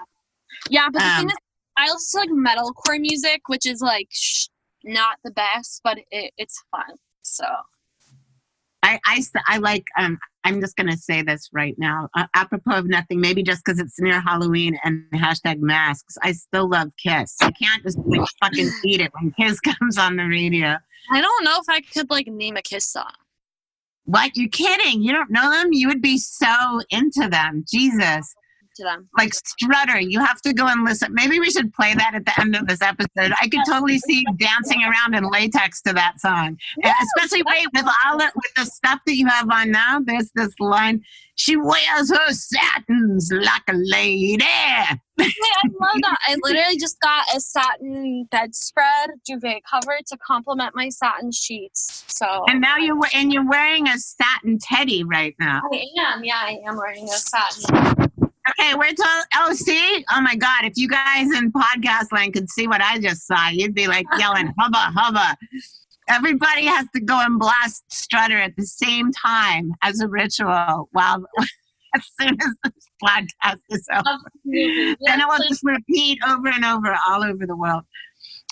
yeah but the Um, thing is I to like metalcore music which is like sh- not the best but it, it's fun so I, I, I like, um, I'm just going to say this right now, uh, apropos of nothing, maybe just because it's near Halloween and hashtag masks. I still love Kiss. I can't just like fucking eat it when Kiss comes on the radio. I don't know if I could like name a kiss song What? You're kidding. You don't know them? You would be so into them. Jesus. To them Like Strutter, you have to go and listen. Maybe we should play that at the end of this episode. I could totally see you dancing around in latex to that song. Especially wait, with all the, with the stuff that you have on now. There's this line. She wears her satins like a lady. Hey, I love that. I literally just got a satin bedspread duvet cover to complement my satin sheets. So And now you're we- and you're wearing a satin teddy right now. I am. Yeah, I am wearing a satin. Okay, we're told. Oh, see? Oh my God! If you guys in podcast land could see what I just saw, you'd be like yelling "hubba hubba." Everybody has to go and blast Strutter at the same time as a ritual. While as soon as this podcast is over, Absolutely. then it will just repeat over and over all over the world.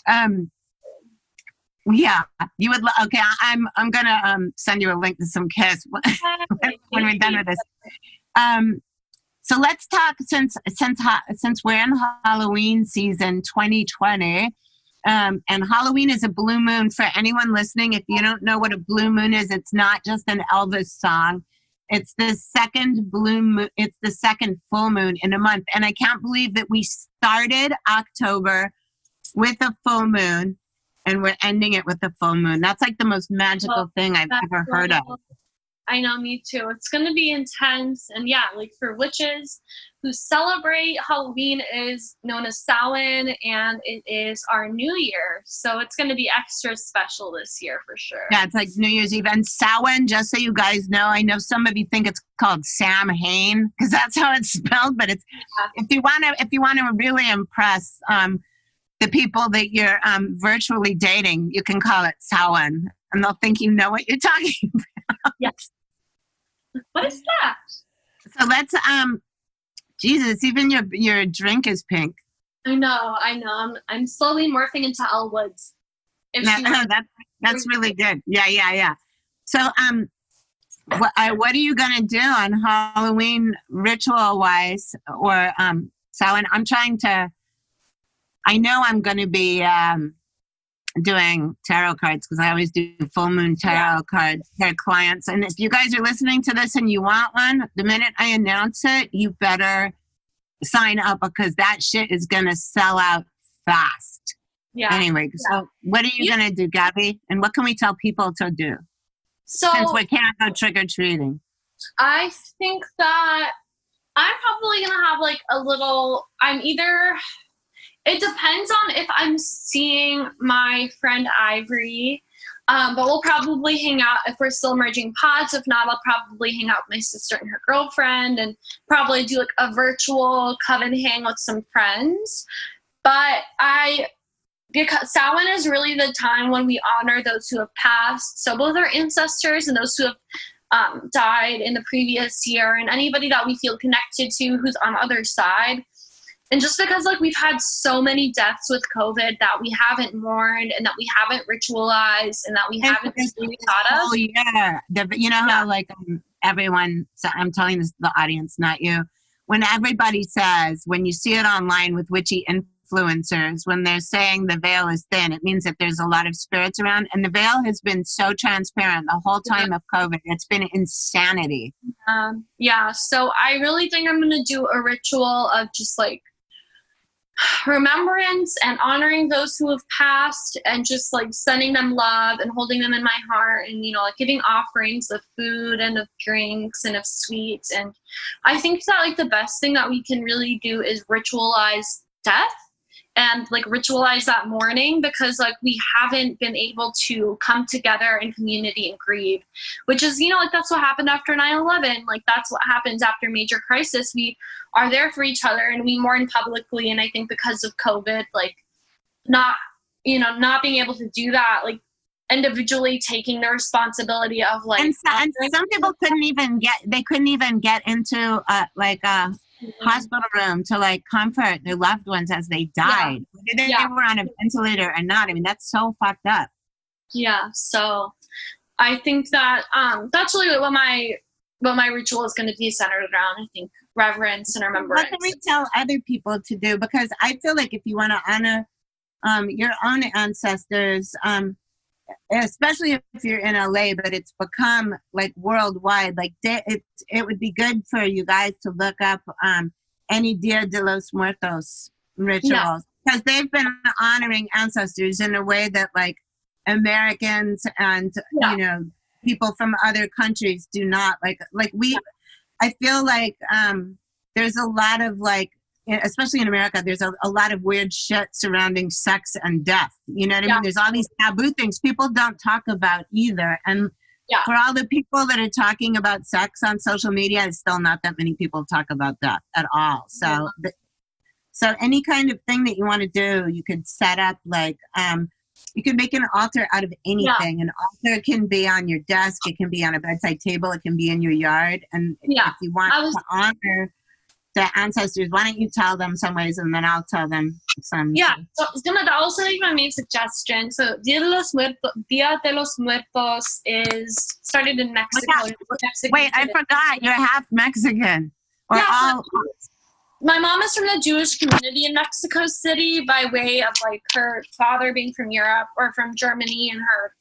Um, yeah, you would. lo- Okay, I- I'm. I'm gonna um send you a link to some Kiss when, when we're done with this. Um, So let's talk since since since we're in Halloween season 2020. Um, and Halloween is a blue moon for anyone listening. If you don't know what a blue moon is, it's not just an Elvis song. It's the second blue moon. It's the second full moon in a month, and I can't believe that we started October with a full moon, and we're ending it with a full moon. That's like the most magical Well, thing I've ever heard of. I know, me too. It's going to be intense. And yeah, like for witches who celebrate, Halloween is known as Samhain and it is our new year. So it's going to be extra special this year for sure. Yeah, it's like New Year's Eve. And Samhain, just so you guys know, I know some of you think it's called Sam Hain because that's how it's spelled. But it's if you want to, if you want to really impress um, the people that you're um, virtually dating, you can call it Samhain, and they'll think you know what you're talking. Yes. What is that? So let's um, Jesus, even your your drink is pink. I know, I know. I'm, I'm slowly morphing into Elle Woods. If That, that's really good. Yeah, yeah, yeah. So, um, what, uh, what are you gonna do on Halloween ritual wise, or um, so? And I'm trying to. I know I'm going to be um, doing tarot cards because I always do full moon tarot cards for clients. And if you guys are listening to this and you want one, the minute I announce it, you better sign up because that shit is going to sell out fast. yeah. Anyway, so what are you You- going to do, Gabby? And what can we tell people to do So since we can't go trick or treating? I think that I'm probably gonna have like a little. I'm either. It depends on if I'm seeing my friend Ivory, um, but we'll probably hang out if we're still merging pods. If not, I'll probably hang out with my sister and her girlfriend, and probably do like a virtual coven hang with some friends. But I because Samhain is really the time when we honor those who have passed. So both our ancestors and those who have um, died in the previous year, and anybody that we feel connected to who's on the other side. And just because like we've had so many deaths with COVID that we haven't mourned and that we haven't ritualized and that we haven't really thought of. Oh yeah, the, you know Yeah. how like um, everyone. So I'm telling this the audience, not you. When everybody says, when you see it online with witchy influencers, when they're saying the veil is thin, it means that there's a lot of spirits around, and the veil has been so transparent the whole time of COVID. It's been insanity. Um, yeah, so I really think I'm gonna do a ritual of just like remembrance and honoring those who have passed and just like sending them love and holding them in my heart and you know like giving offerings of food and of drinks and of sweets. And i think that like the best thing that we can really do is ritualize death and like ritualize that mourning because like we haven't been able to come together in community and grieve which is you know like that's what happened after 9-11 like that's what happens after major crisis we are there for each other and we mourn publicly and i think because of covid like not you know not being able to do that like individually taking the responsibility of like and, so, and some people couldn't even get. They couldn't even get into like a hospital room to like comfort their loved ones as they died, whether they Yeah. were on a ventilator or not. I mean, that's so fucked up. yeah so i think that um that's really what my what my ritual is going to be centered around i think reverence and What remembrance can we tell other people to do? Because I feel like if you want to honor um, your own ancestors, um, especially if you're in LA, but it's become like worldwide. Like they, it, it would be good for you guys to look up um, any Dia de los Muertos rituals because they've been honoring ancestors in a way that like Americans and Yeah. you know people from other countries do not like. Like we, I feel like um, there's a lot of like especially in America, there's a, a lot of weird shit surrounding sex and death. You know what I Yeah. mean? There's all these taboo things people don't talk about either. And Yeah. for all the people that are talking about sex on social media, it's still not that many people talk about that at all. So, th- so any kind of thing that you want to do, you could set up like, um, you can make an altar out of anything. An altar can be on your desk, it can be on a bedside table, it can be in your yard. And Yeah. if you want was- to honor the ancestors, why don't you tell them some ways and then I'll tell them some. Yeah, so gonna that also like my main suggestion. So Dia de los Muertos, Dia de los Muertos is started in oh Mexico. yeah. Mexico Wait, I forgot. You're half Mexican. Or Yeah, so- my mom is from the Jewish community in Mexico City by way of like her father being from Europe or from Germany and her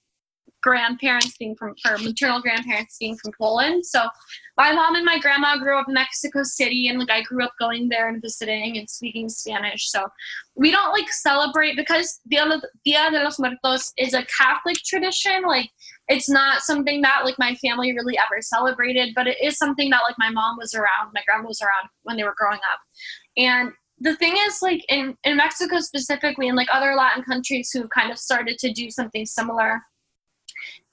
grandparents being from her maternal grandparents being from Poland. So my mom and my grandma grew up in Mexico City and like I grew up going there and visiting and speaking Spanish. So we don't like celebrate because Dia, de los Muertos is a Catholic tradition. Like it's not something that like my family really ever celebrated, but it is something that like my mom was around, my grandma was around when they were growing up. And the thing is like in, in Mexico specifically and like other Latin countries who've kind of started to do something similar,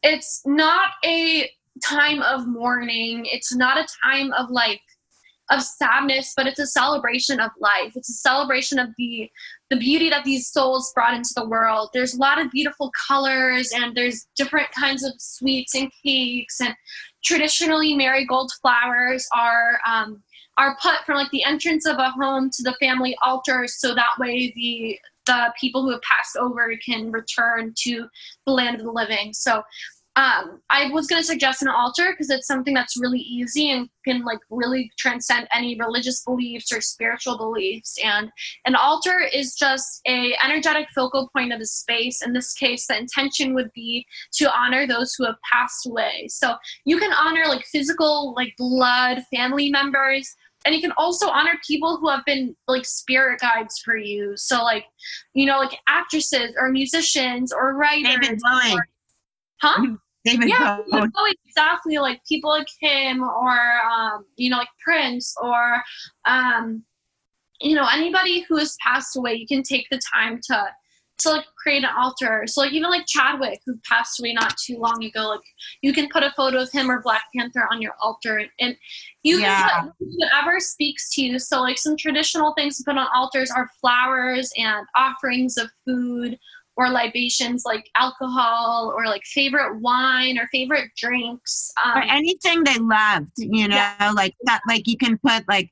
it's not a time of mourning. It's not a time of like of sadness, but it's a celebration of life. It's a celebration of the the beauty that these souls brought into the world. There's a lot of beautiful colors and there's different kinds of sweets and cakes and traditionally marigold flowers are um, are put from like the entrance of a home to the family altar so that way the the people who have passed over can return to the land of the living. So um, I was going to suggest an altar because it's something that's really easy and can like really transcend any religious beliefs or spiritual beliefs. And an altar is just a energetic focal point of the space. In this case, the intention would be to honor those who have passed away. So you can honor like physical, like blood, family members, and you can also honor people who have been like spirit guides for you. So like, you know, like actresses or musicians or writers. David Bowie. or- huh? David yeah, Bowie. Bowie, exactly. Like people like him, or um, you know, like Prince, or um, you know, anybody who has passed away. You can take the time to to like create an altar. So like even like Chadwick, who passed away not too long ago, like you can put a photo of him or Black Panther on your altar, and you Yeah. can put whatever speaks to you. So like some traditional things to put on altars are flowers and offerings of food or libations like alcohol or like favorite wine or favorite drinks. Um, or anything they loved, you know, Yeah. like that, like you can put like,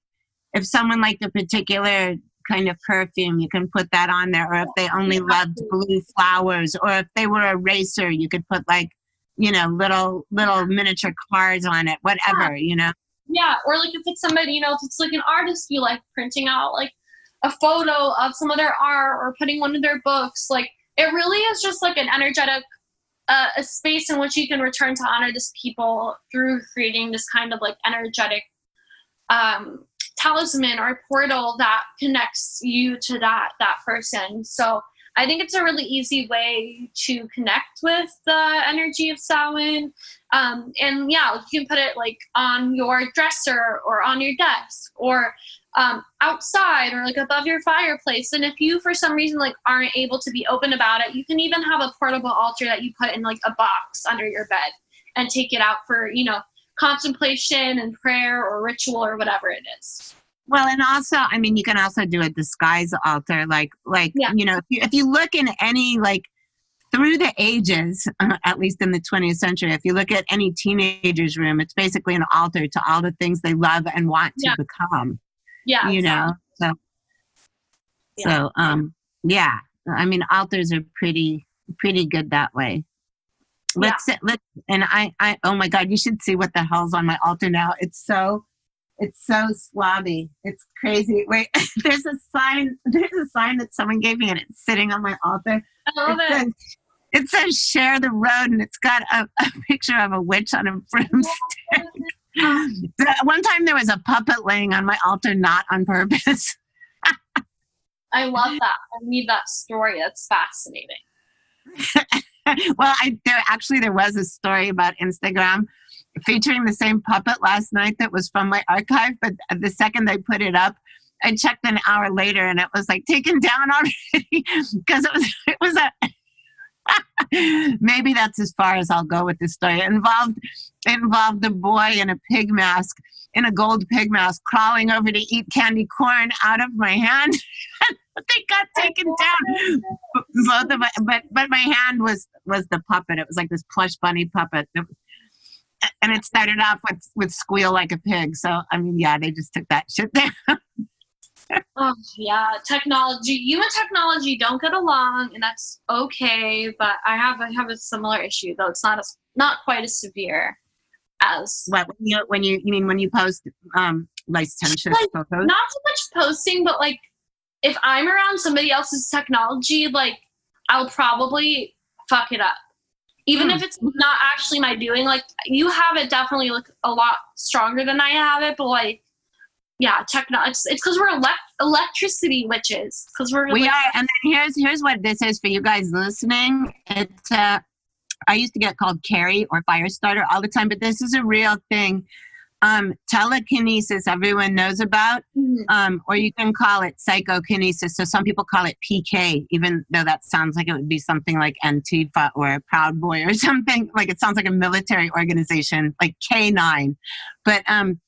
if someone liked a particular kind of perfume, you can put that on there. Or if they only Yeah, loved blue flowers, or if they were a racer, you could put like, you know, little, little miniature cars on it, whatever, you know. yeah, or like if it's somebody, you know, if it's like an artist you like printing out like a photo of some of their art or putting one of their books, like it really is just like an energetic uh, a space in which you can return to honor this people through creating this kind of like energetic um, talisman or portal that connects you to that that person. So I think it's a really easy way to connect with the energy of Samhain. Um, and yeah, you can put it like on your dresser or on your desk or um, outside or like above your fireplace. And if you, for some reason, like aren't able to be open about it, you can even have a portable altar that you put in like a box under your bed and take it out for, you know, contemplation and prayer or ritual or whatever it is. Well, and also, I mean, you can also do a disguise altar, like, like Yeah. you know, if you, if you look in any like through the ages, uh, at least in the 20th century, if you look at any teenager's room, it's basically an altar to all the things they love and want to Yeah. become. Yeah. you know, so Yeah. so um, yeah. I mean, altars are pretty pretty good that way. Let's sit, let and I I oh my god, you should see what the hell's on my altar now. It's so it's so slobby. It's crazy. Wait, there's a sign. There's a sign that someone gave me, and it's sitting on my altar. I love it, it. says, it says "Share the road," and it's got a, a picture of a witch on a broomstick. One time there was a puppet laying on my altar, not on purpose. I love that. I need that story. That's fascinating. well, I there actually there was a story about Instagram featuring the same puppet last night that was from my archive, but the second they put it up, I checked an hour later and it was like taken down already because it was it was a maybe that's as far as I'll go with this story. It involved it involved a boy in a pig mask in a gold pig mask crawling over to eat candy corn out of my hand. They got taken down both of my, but but my hand was was the puppet. It was like this plush bunny puppet. And it started off with with squeal like a pig. So I mean, yeah, they just took that shit down. Oh yeah, technology. You and technology don't get along, and that's okay. But I have I have a similar issue, though it's not as not quite as severe as What when you when you you mean when you post um licentious Like, photos. not so much posting, but like if I'm around somebody else's technology, like I'll probably fuck it up. Even Hmm. if it's not actually my doing, like you have it definitely like a lot stronger than I have it, but like yeah, techno it's because we're elect- electricity witches. Because we're we like, are and then here's here's what this is for you guys listening it's uh i used to get called carrie or fire starter all the time but this is a real thing um telekinesis everyone knows about Mhm. um or you can call it psychokinesis. So some people call it pk even though that sounds like it would be something like antifa or proud boy or something. Like it sounds like a military organization like k9 but um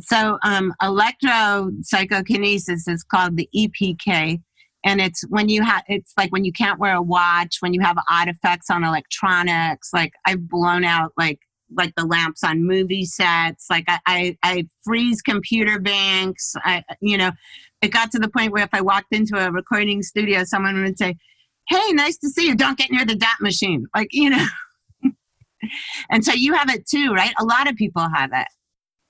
so um electro psychokinesis is called the epk and it's when you have it's like when you can't wear a watch when you have odd effects on electronics. Like i've blown out like like the lamps on movie sets like i i, I freeze computer banks i you know it got to the point where if i walked into a recording studio someone would say hey nice to see you don't get near the DAT machine like you know. And so you have it too right? A lot of people have it.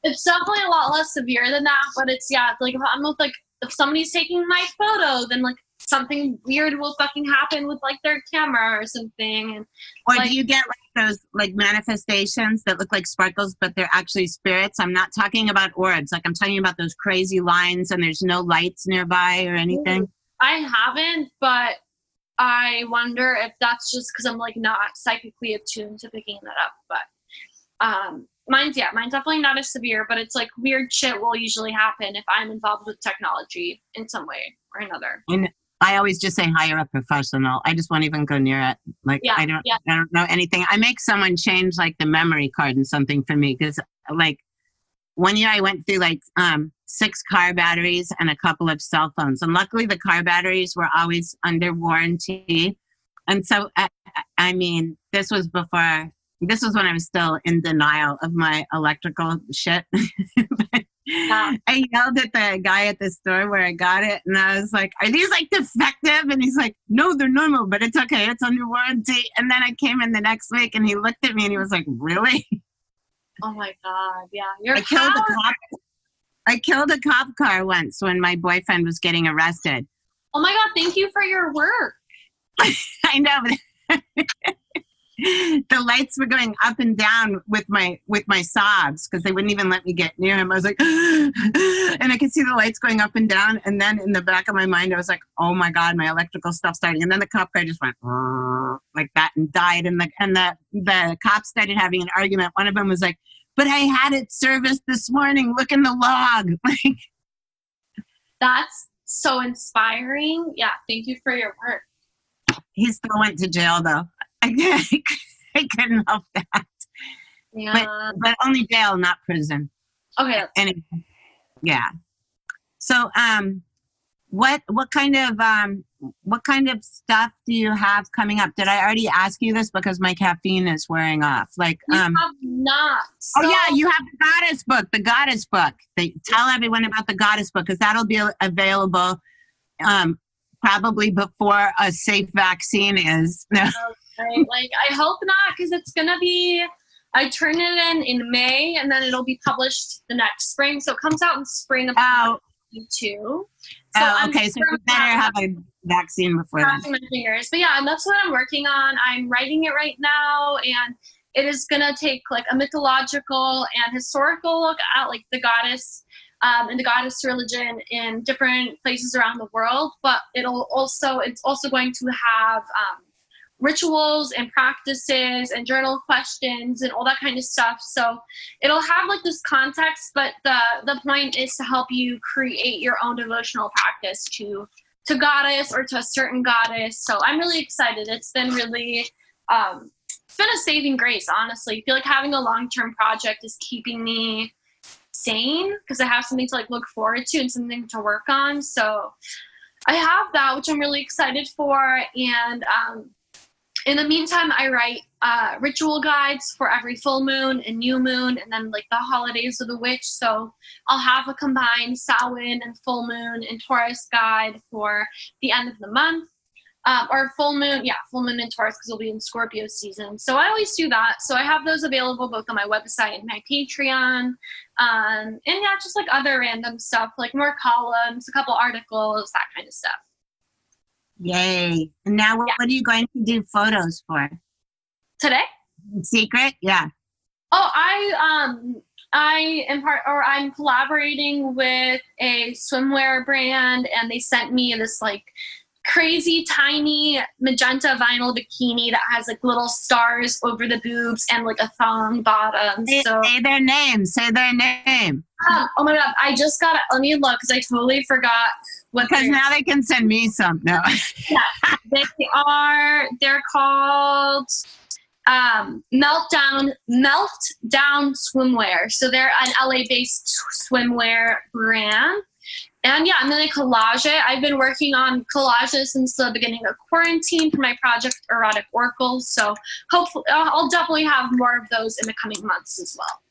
It's definitely a lot less severe than that, but it's yeah, like if I'm with like if somebody's taking my photo, then like something weird will fucking happen with like their camera or something. And Or Like- do you get like those like manifestations that look like sparkles, but they're actually spirits? I'm not talking about orbs. Like I'm talking about those crazy lines and there's no lights nearby or anything. I haven't, but I wonder if that's just because I'm like not psychically attuned to picking that up. But um, mine's yeah, mine's definitely not as severe, but it's like weird shit will usually happen if I'm involved with technology in some way or another. I always just say hire a professional. I just won't even go near it. Like Yeah, I don't yeah. I don't know anything. I make someone change like the memory card and something for me because like one year I went through like um six car batteries and a couple of cell phones. And luckily the car batteries were always under warranty. And so I, I mean, this was before this was when I was still in denial of my electrical shit. Yeah. I yelled at the guy at the store where I got it, and I was like, "Are these like defective?" And he's like, "No, they're normal, but it's okay. It's under warranty." And then I came in the next week, and he looked at me, and he was like, "Really?" Oh my god, yeah, your I killed a cop. I killed a cop car once when my boyfriend was getting arrested. Oh my god, thank you for your work. I know. the lights were going up and down with my with my sobs because they wouldn't even let me get near him. I was like, and I could see the lights going up and down. And then in the back of my mind, I was like, oh my god, my electrical stuff starting. And then the cop guy just went like that and died. And the and the the cops started having an argument. One of them was like, but I had it serviced this morning. Look in the log. Like That's so inspiring. Yeah, thank you for your work. he still went to jail though. I, I couldn't help that. Yeah. but only jail, not prison. okay. Anyway, yeah. So, um, what what kind of um what kind of stuff do you have coming up? Did I already ask you this because my caffeine is wearing off? Like, um, have not. oh yeah, you have the goddess book, the goddess book. They tell everyone about the goddess book because that'll be available, um, probably before a safe vaccine is. No. Right? Like I hope not, because it's gonna be. I turn it in in May, and then it'll be published the next spring. So it comes out in spring of Oh, 2022. oh, okay. So you better have a vaccine before crossing my fingers. But yeah, and that's what I'm working on. I'm writing it right now, and it is gonna take like a mythological and historical look at like the goddess um, and the goddess religion in different places around the world. But it'll also it's also going to have um, rituals and practices and journal questions and all that kind of stuff. So it'll have like this context, but the the point is to help you create your own devotional practice to to goddess or to a certain goddess. So I'm really excited. It's been really um it's been a saving grace, honestly. I feel like having a long-term project is keeping me sane because I have something to like look forward to and something to work on. So I have that, which I'm really excited for. And um, in the meantime, I write uh, ritual guides for every full moon and new moon, and then like the holidays of the witch. So I'll have a combined Samhain and full moon and Taurus guide for the end of the month. um, or full moon, yeah, full moon in Taurus because we'll be in Scorpio season. So I always do that. So I have those available both on my website and my Patreon, um, and yeah, just like other random stuff, like more columns, a couple articles, that kind of stuff. Yay. And now what are you going to do photos for? Today? Secret? Yeah. Oh, I um I am part or I'm collaborating with a swimwear brand and they sent me this like crazy tiny magenta vinyl bikini that has like little stars over the boobs and like a thong bottom. Say, So say their name. Say their name. um, oh my god, I just got it. Let me look because I totally forgot Because now they can send me some. No. yeah, they are they're called um meltdown meltdown swimwear so they're an la based swimwear brand and yeah i'm gonna collage it i've been working on collages since the beginning of quarantine for my project erotic Oracle. so hopefully I'll definitely have more of those in the coming months as well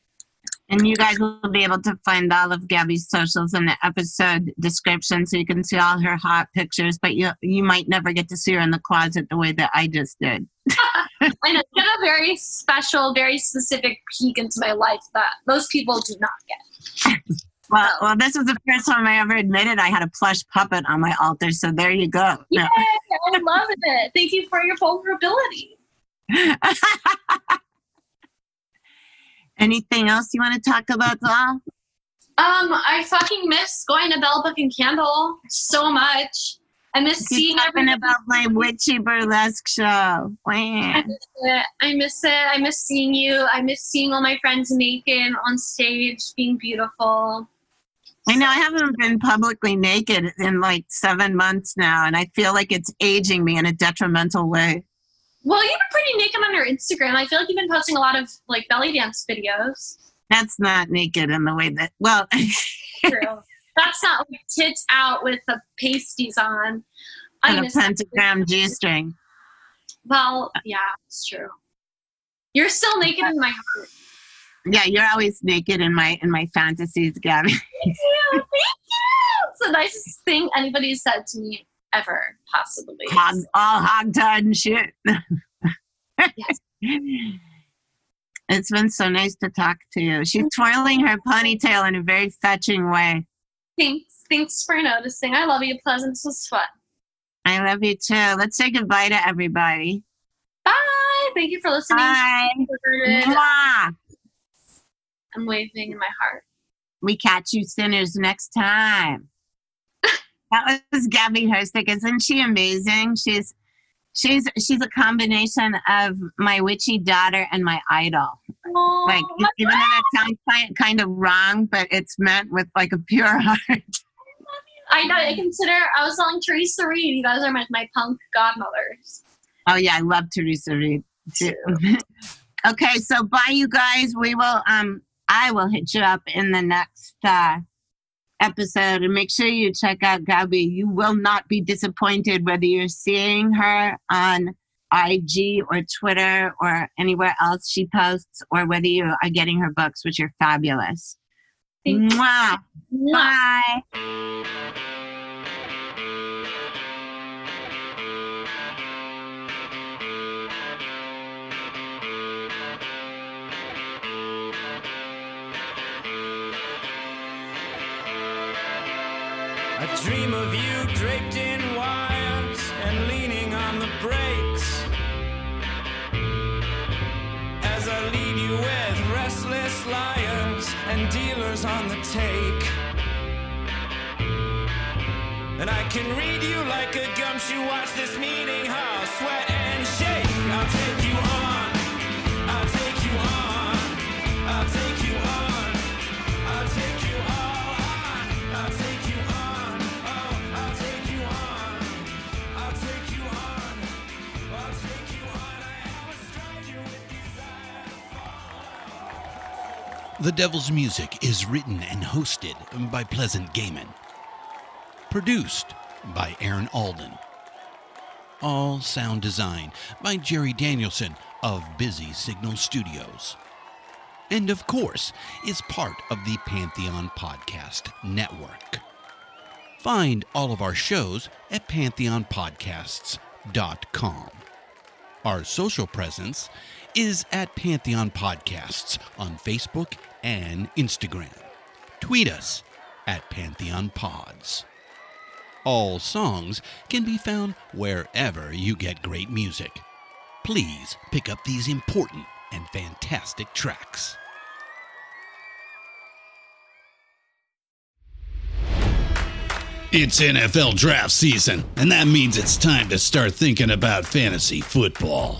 And you guys will be able to find all of Gabby's socials in the episode description so you can see all her hot pictures, but you you might never get to see her in the closet the way that I just did. i know get a very special very specific peek into my life that most people do not get Well, well, this was the first time I ever admitted I had a plush puppet on my altar, so there you go. Yay, I love it. Thank you for your vulnerability. Anything else you want to talk about, Zal? Um, I fucking miss going to Bell Book and Candle so much. I miss Keep seeing talking everybody. about my witchy burlesque show. I miss it. I miss it. I miss seeing you. I miss seeing all my friends naked on stage, being beautiful. I know I haven't been publicly naked in like seven months now, and I feel like it's aging me in a detrimental way. Well, you've been pretty naked on your Instagram. I feel like you've been posting a lot of like belly dance videos. That's not naked in the way that, well, True. That's not like tits out with the pasties on. And a pentagram G string. Well, yeah, it's true. You're still naked in my heart. Yeah, you're always naked in my in my fantasies, Gabby. Thank you. Thank you. It's the nicest thing anybody's said to me ever, possibly. Hog, all hogtied and shit. Yes. It's been so nice to talk to you. She's twirling her ponytail in a very fetching way. Thanks. Thanks for noticing. I love you, Pleasant. Was fun. I love you too. Let's say goodbye to everybody. Bye. Thank you for listening. Bye. Mwah. I'm waving in my heart. We catch you sinners next time. That was Gabby Herstik. Isn't she amazing? She's she's she's a combination of my witchy daughter and my idol. Oh, Like my even though that sounds kind kind of wrong, but it's meant with like a pure heart. I know. I consider. I was telling Teresa Reed. You guys are my, my punk godmothers. Oh yeah, I love Teresa Reed too. okay, so bye you guys. We will um I will hit you up in the next uh episode and make sure you check out Gabby. You will not be disappointed whether you're seeing her on IG or Twitter or anywhere else she posts or whether you are getting her books, which are fabulous. Thank. Mwah. Bye. I dream of you draped in wires and leaning on the brakes. As I lead you with restless liars and dealers on the take. And I can read you like a gumshoe, watch this meeting hall, sweat and shake. I'll take The Devil's Music is written and hosted by Pleasant Gehman. Produced by Aaron Alden. All sound design by Jerry Danielson of Busy Signal Studios. And of course, is part of the Pantheon Podcast Network. Find all of our shows at pantheonpodcasts.com. Our social presence is at Pantheon Podcasts on Facebook and Instagram. Tweet us at Pantheon Pods. All songs can be found wherever you get great music. Please pick up these important and fantastic tracks. It's NFL draft season, and that means it's time to start thinking about fantasy football.